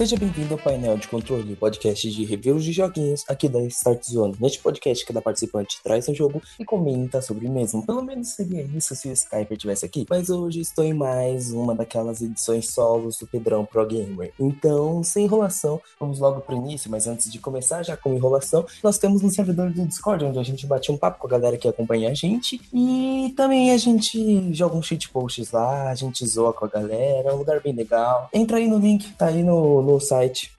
Seja bem-vindo ao painel de controle, podcast de reviews de joguinhos aqui da Start Zone. Neste podcast, cada participante traz um jogo e comenta sobre o mesmo. Pelo menos seria isso se o Skyper estivesse aqui. Mas hoje estou em mais uma daquelas edições solos do Pedrão Pro Gamer. Então, sem enrolação, vamos logo pro início. Mas antes de começar, já com enrolação, nós temos um servidor do Discord, onde a gente bate um papo com a galera que acompanha a gente. E também a gente joga uns shitposts lá, a gente zoa com a galera. É um lugar bem legal. Entra aí no link, tá aí no no site.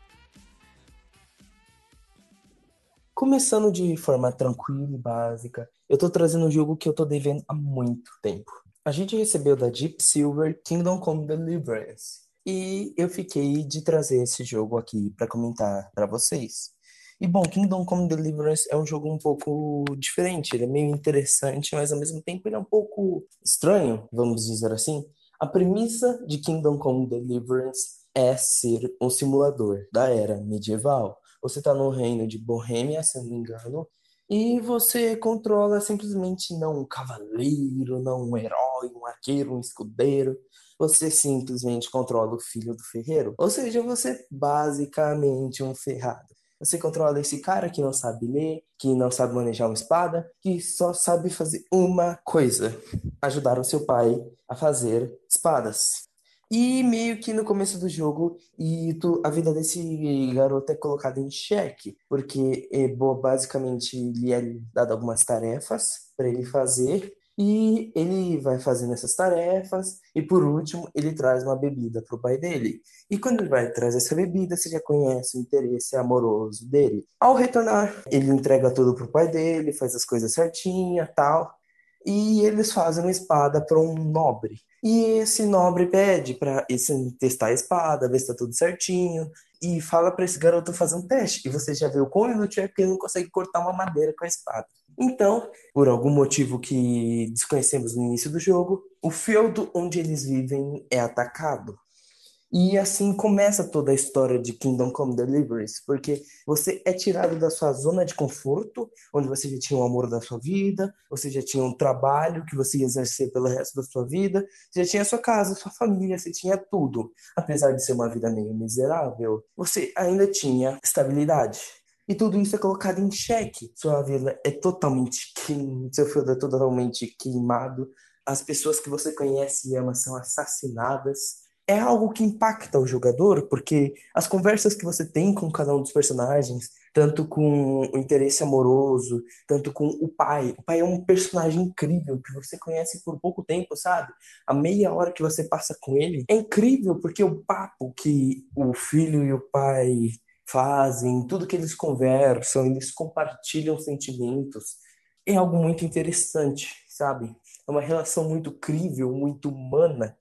Começando de forma tranquila e básica, eu tô trazendo um jogo que eu tô devendo há muito tempo. A gente recebeu da Deep Silver Kingdom Come Deliverance e eu fiquei de trazer esse jogo aqui para comentar para vocês. E bom, Kingdom Come Deliverance é um jogo um pouco diferente, ele é meio interessante, mas ao mesmo tempo ele é um pouco estranho, vamos dizer assim. A premissa de Kingdom Come Deliverance é ser um simulador da era medieval. Você está no reino de Bohemia, se não me engano, e você controla simplesmente não um cavaleiro, não um herói, um arqueiro, um escudeiro. Você simplesmente controla o filho do ferreiro. Ou seja, você é basicamente um ferrado. Você controla esse cara que não sabe ler, que não sabe manejar uma espada, que só sabe fazer uma coisa: ajudar o seu pai a fazer espadas. E meio que no começo do jogo, e tu, a vida desse garoto é colocada em xeque, porque é, basicamente lhe é dado algumas tarefas para ele fazer, e ele vai fazendo essas tarefas, e por último, ele traz uma bebida para o pai dele. E quando ele vai trazer essa bebida, você já conhece o interesse amoroso dele. Ao retornar, ele entrega tudo pro pai dele, faz as coisas certinha, tal. E eles fazem uma espada para um nobre. E esse nobre pede para testar a espada, ver se tá tudo certinho, e fala para esse garoto fazer um teste. E você já vê o quão é porque ele não consegue cortar uma madeira com a espada. Então, por algum motivo que desconhecemos no início do jogo, o feudo onde eles vivem é atacado. E assim começa toda a história de Kingdom Come Deliverance, porque você é tirado da sua zona de conforto, onde você já tinha o amor da sua vida, você já tinha um trabalho que você ia exercer pelo resto da sua vida, você já tinha sua casa, sua família, você tinha tudo. Apesar de ser uma vida meio miserável, você ainda tinha estabilidade. E tudo isso é colocado em xeque. Sua vila é totalmente queimada, seu feudo é totalmente queimado. As pessoas que você conhece e ama são assassinadas é algo que impacta o jogador, porque as conversas que você tem com cada um dos personagens, tanto com o interesse amoroso, tanto com o pai. O pai é um personagem incrível que você conhece por pouco tempo, sabe? A meia hora que você passa com ele é incrível, porque o papo que o filho e o pai fazem, tudo que eles conversam, eles compartilham sentimentos, é algo muito interessante, sabe? É uma relação muito crível, muito humana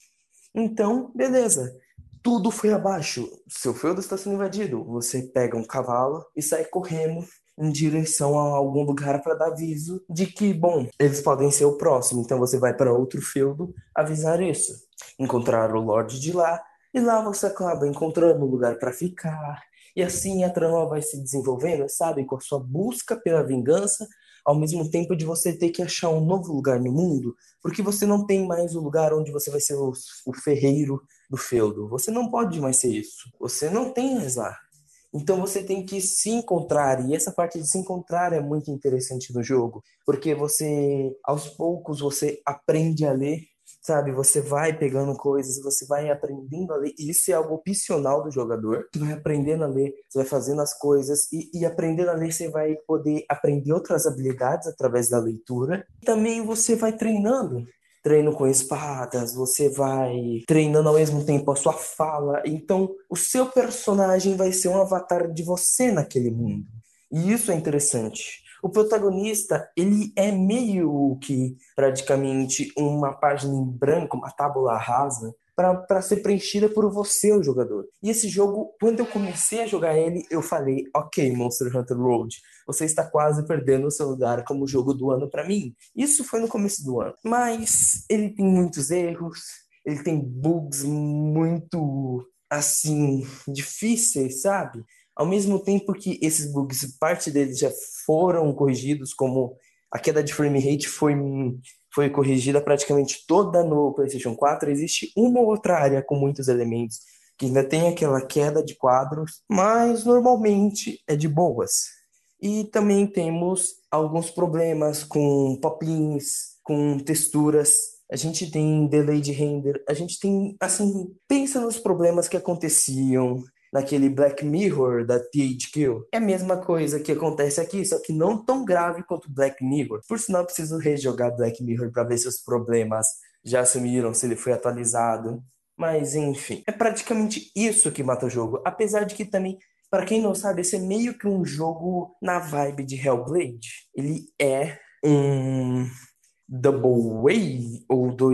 então, beleza. Tudo foi abaixo. Seu feudo está sendo invadido. Você pega um cavalo e sai correndo em direção a algum lugar para dar aviso de que, bom, eles podem ser o próximo. Então você vai para outro feudo avisar isso. Encontrar o Lorde de lá. E lá você acaba encontrando um lugar para ficar. E assim a trama vai se desenvolvendo, sabe? Com a sua busca pela vingança ao mesmo tempo de você ter que achar um novo lugar no mundo, porque você não tem mais o lugar onde você vai ser o, o ferreiro do feudo. Você não pode mais ser isso. Você não tem mais lá. Então você tem que se encontrar, e essa parte de se encontrar é muito interessante no jogo, porque você, aos poucos, você aprende a ler sabe? Você vai pegando coisas, você vai aprendendo a ler. E isso é algo opcional do jogador. Você vai aprendendo a ler, você vai fazendo as coisas. E, e aprendendo a ler, você vai poder aprender outras habilidades através da leitura. E também você vai treinando. Treino com espadas, você vai treinando ao mesmo tempo a sua fala. Então, o seu personagem vai ser um avatar de você naquele mundo. E isso é interessante o protagonista, ele é meio que praticamente uma página em branco, uma tábula rasa, para ser preenchida por você, o jogador. E esse jogo, quando eu comecei a jogar ele, eu falei: Ok, Monster Hunter Road, você está quase perdendo o seu lugar como jogo do ano para mim. Isso foi no começo do ano. Mas ele tem muitos erros, ele tem bugs muito, assim, difíceis, sabe? Ao mesmo tempo que esses bugs, parte deles já foram corrigidos, como a queda de frame rate foi, foi corrigida praticamente toda no PlayStation 4, existe uma ou outra área com muitos elementos que ainda tem aquela queda de quadros, mas normalmente é de boas. E também temos alguns problemas com poplins, com texturas. A gente tem delay de render, a gente tem, assim, pensa nos problemas que aconteciam naquele Black Mirror da THQ. É a mesma coisa que acontece aqui, só que não tão grave quanto Black Mirror. Por sinal, preciso rejogar Black Mirror para ver se os problemas já sumiram, se ele foi atualizado. Mas enfim, é praticamente isso que mata o jogo. Apesar de que também, para quem não sabe, esse é meio que um jogo na vibe de Hellblade. Ele é um Double Way, ou do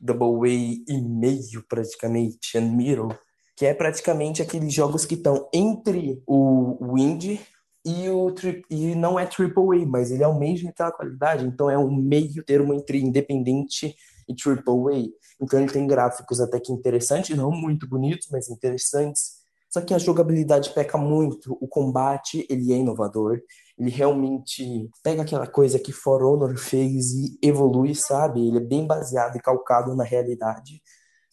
Double Way e meio praticamente, and middle, que é praticamente aqueles jogos que estão entre o Indie e, o e não é Triple A, mas ele é o mesmo aquela qualidade, então é um meio termo entre independente e Triple A. Então ele tem gráficos até que interessantes, não muito bonitos, mas interessantes. Só que a jogabilidade peca muito, o combate ele é inovador, ele realmente pega aquela coisa que For Honor fez e evolui, sabe? Ele é bem baseado e calcado na realidade.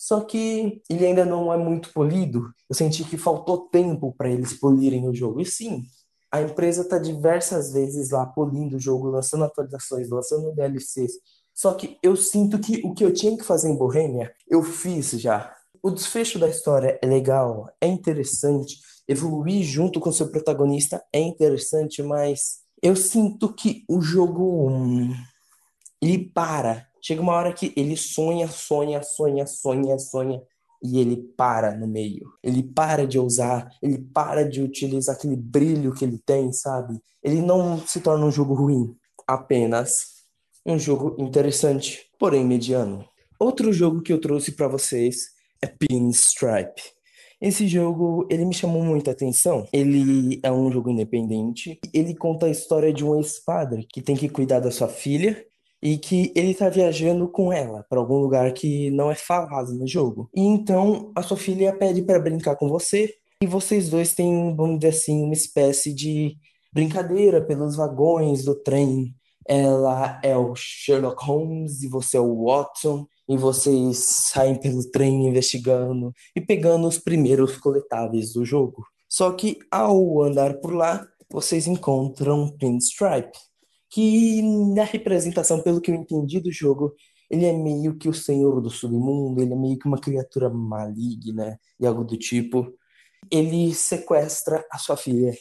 Só que ele ainda não é muito polido. Eu senti que faltou tempo para eles polirem o jogo. E sim, a empresa está diversas vezes lá polindo o jogo, lançando atualizações, lançando DLCs, só que eu sinto que o que eu tinha que fazer em Bohemia, eu fiz já. O desfecho da história é legal, é interessante. Evoluir junto com seu protagonista é interessante, mas eu sinto que o jogo hum, ele para. Chega uma hora que ele sonha, sonha, sonha, sonha, sonha e ele para no meio. Ele para de usar, ele para de utilizar aquele brilho que ele tem, sabe? Ele não se torna um jogo ruim, apenas um jogo interessante, porém mediano. Outro jogo que eu trouxe para vocês é Pinstripe. Esse jogo, ele me chamou muita atenção. Ele é um jogo independente. Ele conta a história de um ex-padre que tem que cuidar da sua filha e que ele tá viajando com ela para algum lugar que não é falado no jogo. E então a sua filha pede para brincar com você e vocês dois têm, vamos dizer assim, uma espécie de brincadeira pelos vagões do trem ela é o Sherlock Holmes e você é o Watson, e vocês saem pelo trem investigando e pegando os primeiros coletáveis do jogo. Só que ao andar por lá, vocês encontram Pinstripe, que na representação, pelo que eu entendi do jogo, ele é meio que o senhor do submundo, ele é meio que uma criatura maligna e algo do tipo. Ele sequestra a sua filha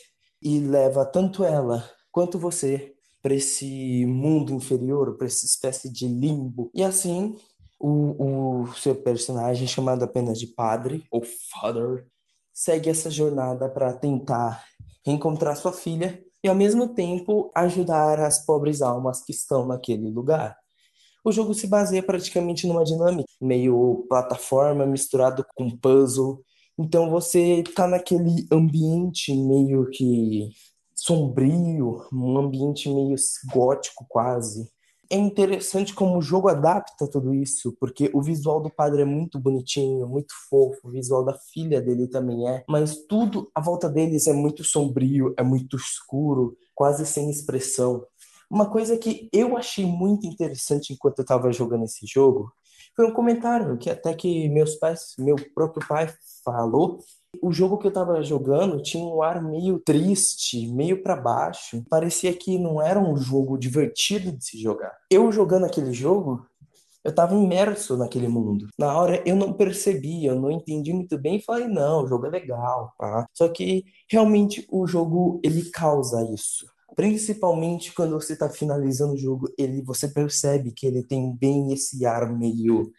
e leva tanto ela quanto você para esse mundo inferior, para essa espécie de limbo. E assim, o, o seu personagem, chamado apenas de Padre, ou Father, segue essa jornada para tentar reencontrar sua filha e, ao mesmo tempo, ajudar as pobres almas que estão naquele lugar. O jogo se baseia praticamente numa dinâmica meio plataforma misturado com puzzle. Então você está naquele ambiente meio que sombrio, um ambiente meio gótico quase. É interessante como o jogo adapta tudo isso, porque o visual do padre é muito bonitinho, muito fofo, o visual da filha dele também é, mas tudo à volta deles é muito sombrio, é muito escuro, quase sem expressão. Uma coisa que eu achei muito interessante enquanto eu estava jogando esse jogo foi um comentário que até que meus pais, meu próprio pai falou o jogo que eu tava jogando tinha um ar meio triste, meio para baixo. Parecia que não era um jogo divertido de se jogar. Eu jogando aquele jogo, eu tava imerso naquele mundo. Na hora eu não percebi, eu não entendi muito bem e falei, não, o jogo é legal, tá? Só que realmente o jogo ele causa isso. Principalmente quando você está finalizando o jogo, ele você percebe que ele tem bem esse ar meio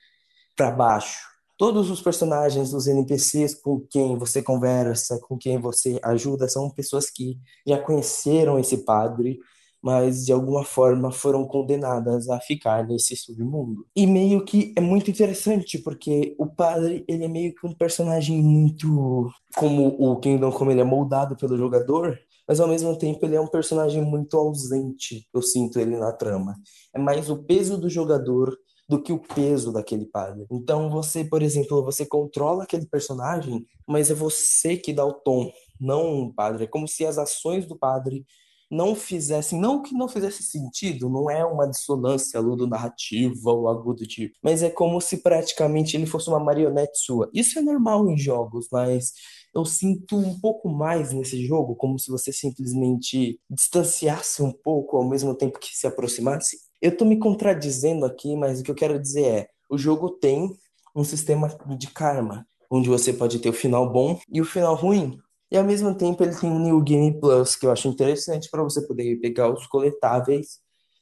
para baixo Todos os personagens dos NPCs com quem você conversa, com quem você ajuda, são pessoas que já conheceram esse padre, mas de alguma forma foram condenadas a ficar nesse submundo. E meio que é muito interessante, porque o padre, ele é meio que um personagem muito como o Kingdom como ele é moldado pelo jogador, mas ao mesmo tempo ele é um personagem muito ausente, eu sinto ele na trama. É mais o peso do jogador do que o peso daquele padre. Então você, por exemplo, você controla aquele personagem, mas é você que dá o tom, não o padre. É como se as ações do padre não fizessem, não que não fizesse sentido, não é uma dissonância ludo-narrativa ou algo do tipo, mas é como se praticamente ele fosse uma marionete sua. Isso é normal em jogos, mas eu sinto um pouco mais nesse jogo, como se você simplesmente distanciasse um pouco ao mesmo tempo que se aproximasse. Eu tô me contradizendo aqui, mas o que eu quero dizer é, o jogo tem um sistema de karma, onde você pode ter o final bom e o final ruim. E ao mesmo tempo ele tem um New Game Plus, que eu acho interessante para você poder pegar os coletáveis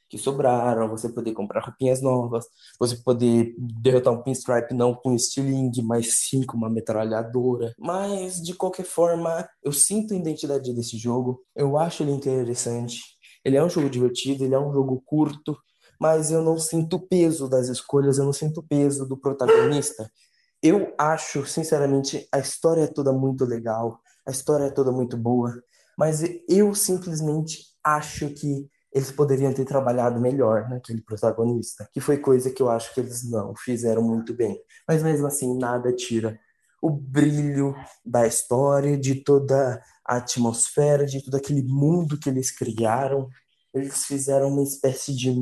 que sobraram, você poder comprar roupinhas novas, você poder derrotar um pinstripe não com estilingue, mas sim com uma metralhadora. Mas de qualquer forma, eu sinto a identidade desse jogo, eu acho ele interessante. Ele é um jogo divertido, ele é um jogo curto, mas eu não sinto peso das escolhas, eu não sinto peso do protagonista. Eu acho, sinceramente, a história é toda muito legal, a história é toda muito boa, mas eu simplesmente acho que eles poderiam ter trabalhado melhor naquele protagonista, que foi coisa que eu acho que eles não fizeram muito bem. Mas mesmo assim, nada tira o brilho da história, de toda a atmosfera, de todo aquele mundo que eles criaram. Eles fizeram uma espécie de,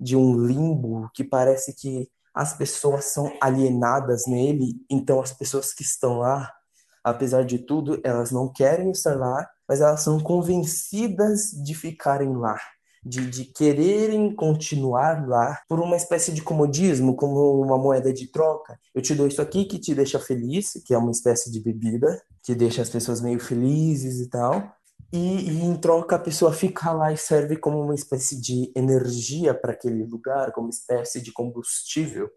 de um limbo que parece que as pessoas são alienadas nele, então as pessoas que estão lá, apesar de tudo, elas não querem estar lá mas elas são convencidas de ficarem lá, de, de quererem continuar lá por uma espécie de comodismo, como uma moeda de troca. Eu te dou isso aqui que te deixa feliz, que é uma espécie de bebida, que deixa as pessoas meio felizes e tal. E, e, em troca a pessoa fica lá e serve como uma espécie de energia para aquele lugar, como espécie de combustível.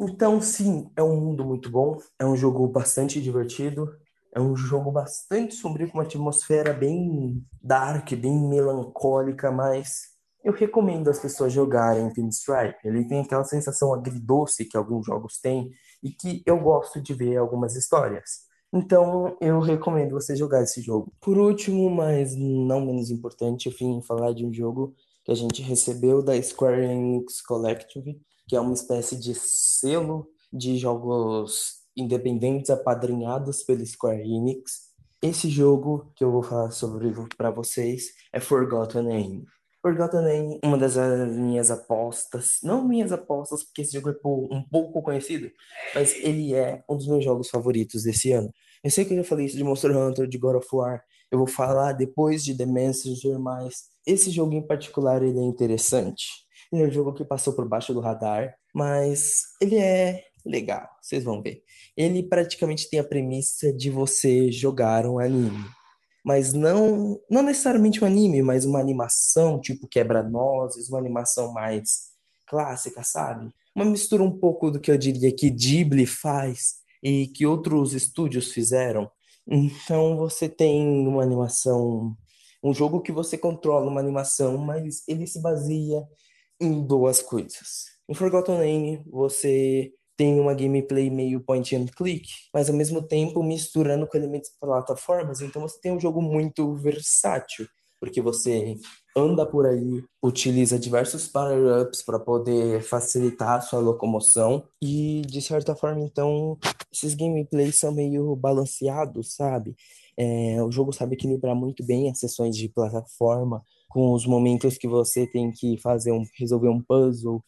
Então, sim, é um mundo muito bom, é um jogo bastante divertido, é um jogo bastante sombrio, com uma atmosfera bem dark, bem melancólica, mas eu recomendo as pessoas jogarem Pinstripe. Ele tem aquela sensação agridoce que alguns jogos têm e que eu gosto de ver algumas histórias. Então, eu recomendo você jogar esse jogo. Por último, mas não menos importante, eu vim falar de um jogo que a gente recebeu da Square Enix Collective, que é uma espécie de selo de jogos independentes apadrinhados pela Square Enix. Esse jogo que eu vou falar sobre para vocês é Forgotten Aim. Forgotten Aim, uma das minhas apostas, não minhas apostas, porque esse jogo é um pouco conhecido, mas ele é um dos meus jogos favoritos desse ano. Eu sei que eu já falei isso de Monster Hunter, de God of War, eu vou falar depois de The Messenger, mas esse jogo em particular ele é interessante. Ele é um jogo que passou por baixo do radar, mas ele é legal, vocês vão ver. Ele praticamente tem a premissa de você jogar um anime. Mas não, não necessariamente um anime, mas uma animação tipo quebra-nozes, uma animação mais clássica, sabe? Uma mistura um pouco do que eu diria que Ghibli faz e que outros estúdios fizeram. Então você tem uma animação, um jogo que você controla uma animação, mas ele se baseia em duas coisas. Em Forgotten Name, você tem uma gameplay meio point and click, mas ao mesmo tempo misturando com elementos de plataformas, então você tem um jogo muito versátil, porque você anda por aí, utiliza diversos power-ups para poder facilitar a sua locomoção e de certa forma então esses gameplays são meio balanceados, sabe? É, o jogo sabe equilibrar muito bem as sessões de plataforma com os momentos que você tem que fazer um resolver um puzzle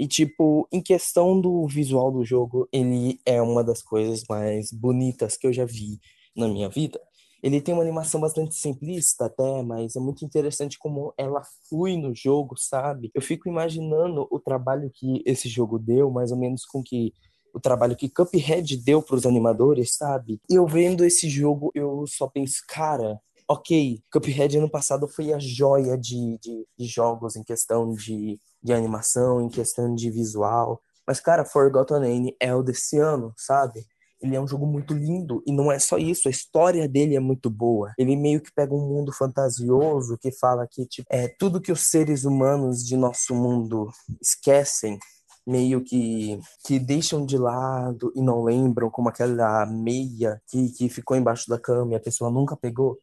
e, tipo, em questão do visual do jogo, ele é uma das coisas mais bonitas que eu já vi na minha vida. Ele tem uma animação bastante simplista até, mas é muito interessante como ela flui no jogo, sabe? Eu fico imaginando o trabalho que esse jogo deu, mais ou menos com que o trabalho que Cuphead deu para os animadores, sabe? E eu vendo esse jogo, eu só penso, cara, ok, Cuphead ano passado foi a joia de, de, de jogos em questão de de animação, em questão de visual. Mas, cara, Forgotten Name é o desse ano, sabe? Ele é um jogo muito lindo e não é só isso, a história dele é muito boa. Ele meio que pega um mundo fantasioso que fala que tipo, é tudo que os seres humanos de nosso mundo esquecem, meio que que deixam de lado e não lembram, como aquela meia que, que ficou embaixo da cama e a pessoa nunca pegou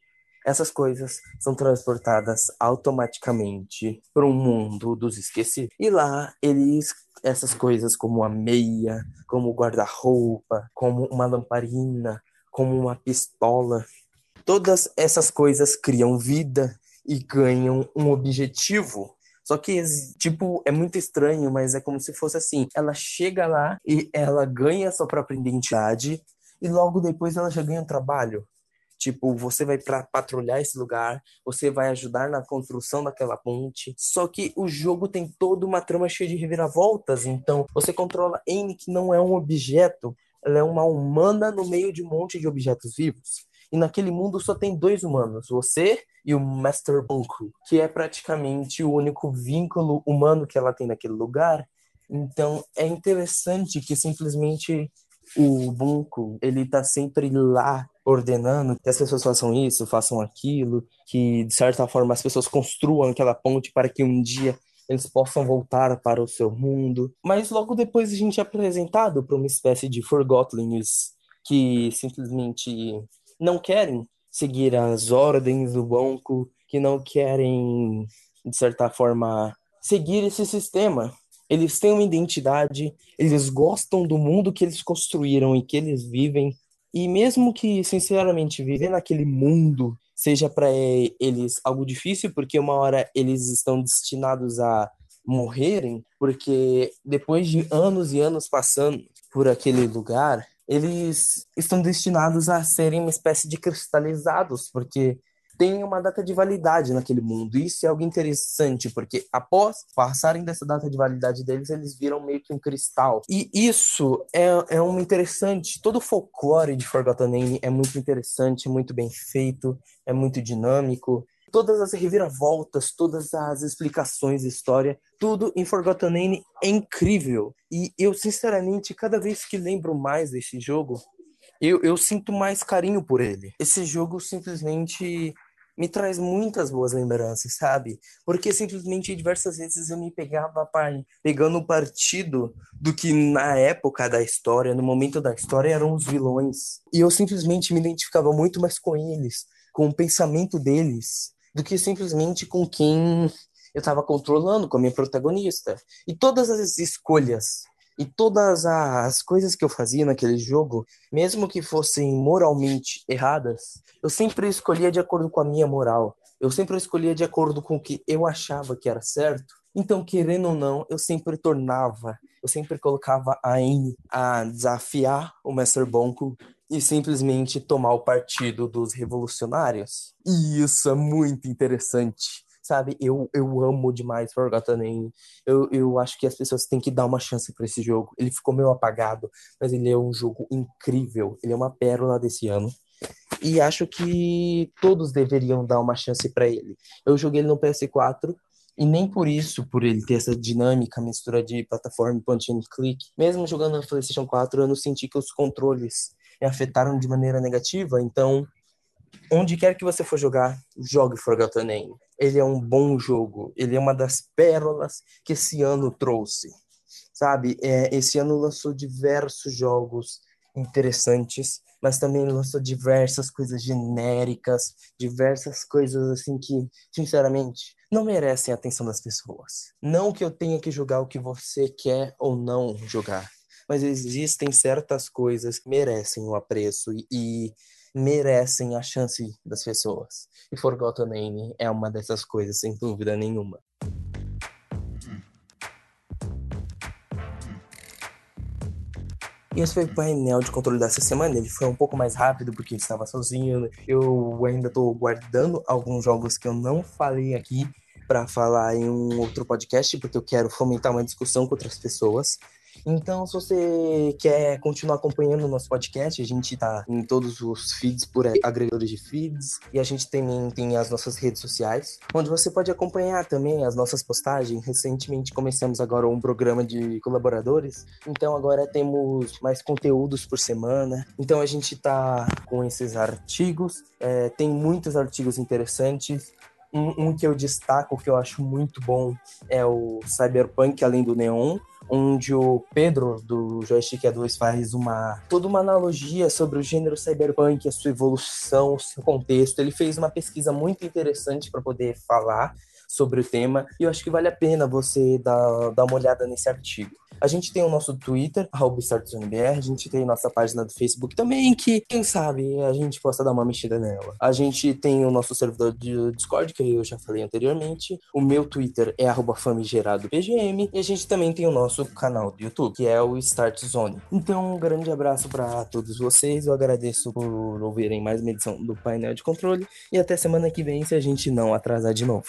essas coisas são transportadas automaticamente para um mundo dos esquecidos. E lá eles essas coisas como a meia, como o guarda-roupa, como uma lamparina, como uma pistola, todas essas coisas criam vida e ganham um objetivo. Só que, tipo, é muito estranho, mas é como se fosse assim: ela chega lá e ela ganha sua própria identidade, e logo depois ela já ganha um trabalho. Tipo, você vai para patrulhar esse lugar, você vai ajudar na construção daquela ponte. Só que o jogo tem toda uma trama cheia de reviravoltas. Então, você controla N, que não é um objeto, ela é uma humana no meio de um monte de objetos vivos. E naquele mundo só tem dois humanos, você e o Master Bunko, que é praticamente o único vínculo humano que ela tem naquele lugar. Então é interessante que simplesmente o Bunko, ele tá sempre lá ordenando que as pessoas façam isso, façam aquilo, que de certa forma as pessoas construam aquela ponte para que um dia eles possam voltar para o seu mundo. Mas logo depois a gente é apresentado para uma espécie de Forgotlings que simplesmente não querem seguir as ordens do banco, que não querem, de certa forma, seguir esse sistema. Eles têm uma identidade, eles gostam do mundo que eles construíram e que eles vivem. E mesmo que, sinceramente, viver naquele mundo seja para eles algo difícil, porque uma hora eles estão destinados a morrerem, porque depois de anos e anos passando por aquele lugar, eles estão destinados a serem uma espécie de cristalizados, porque tem uma data de validade naquele mundo. Isso é algo interessante, porque após passarem dessa data de validade deles, eles viram meio que um cristal. E isso é, é um interessante. Todo o folclore de Forgotten Name é muito interessante, muito bem feito, é muito dinâmico todas as reviravoltas, todas as explicações de história, tudo em Forgotten Name é incrível. E eu, sinceramente, cada vez que lembro mais desse jogo, eu, eu sinto mais carinho por ele. Esse jogo simplesmente me traz muitas boas lembranças, sabe? Porque simplesmente diversas vezes eu me pegava pegando partido do que na época da história, no momento da história, eram os vilões. E eu simplesmente me identificava muito mais com eles, com o pensamento deles, do que simplesmente com quem eu estava controlando, com a minha protagonista. E todas as escolhas e todas as coisas que eu fazia naquele jogo, mesmo que fossem moralmente erradas, eu sempre escolhia de acordo com a minha moral. Eu sempre escolhia de acordo com o que eu achava que era certo. Então, querendo ou não, eu sempre tornava, eu sempre colocava a Anne a desafiar o Mestre Bonko e simplesmente tomar o partido dos revolucionários. E isso é muito interessante. Sabe, eu, eu amo demais Forgotten Name. Eu, eu acho que as pessoas têm que dar uma chance para esse jogo. Ele ficou meio apagado, mas ele é um jogo incrível. Ele é uma pérola desse ano. E acho que todos deveriam dar uma chance para ele. Eu joguei ele no PS4 e nem por isso, por ele ter essa dinâmica, mistura de plataforma, punch and click, mesmo jogando no PlayStation 4, eu não senti que os controles me afetaram de maneira negativa. Então, onde quer que você for jogar, jogue Forgotten Name. Ele é um bom jogo. Ele é uma das pérolas que esse ano trouxe. Sabe, é, esse ano lançou diversos jogos interessantes, mas também lançou diversas coisas genéricas, diversas coisas assim que, sinceramente, não merecem a atenção das pessoas. Não que eu tenha que jogar o que você quer ou não jogar, mas existem certas coisas que merecem o apreço e, e merecem a chance das pessoas. E Forgotten Name é uma dessas coisas, sem dúvida nenhuma. E esse foi o painel de controle dessa semana. Ele foi um pouco mais rápido porque estava sozinho. Eu ainda estou guardando alguns jogos que eu não falei aqui para falar em um outro podcast, porque eu quero fomentar uma discussão com outras pessoas. Então, se você quer continuar acompanhando o nosso podcast, a gente está em todos os feeds por agregadores de feeds e a gente também tem as nossas redes sociais, onde você pode acompanhar também as nossas postagens. Recentemente começamos agora um programa de colaboradores, então agora temos mais conteúdos por semana. Então a gente está com esses artigos, é, tem muitos artigos interessantes. Um, um, que eu destaco, que eu acho muito bom, é o Cyberpunk Além do Neon, onde o Pedro do Joystick A2 faz uma toda uma analogia sobre o gênero cyberpunk, a sua evolução, o seu contexto. Ele fez uma pesquisa muito interessante para poder falar sobre o tema e eu acho que vale a pena você dar, dar uma olhada nesse artigo. A gente tem o nosso Twitter, StartsUNBR, a gente tem nossa página do Facebook também, que, quem sabe, a gente possa dar uma mexida nela. A gente tem o nosso servidor de Discord, que eu já falei anteriormente. O meu Twitter é famigeradopgm. E a gente também tem o nosso canal do YouTube, que é o Start Zone. Então, um grande abraço para todos vocês. Eu agradeço por ouvirem mais uma edição do painel de controle. E até semana que vem, se a gente não atrasar de novo.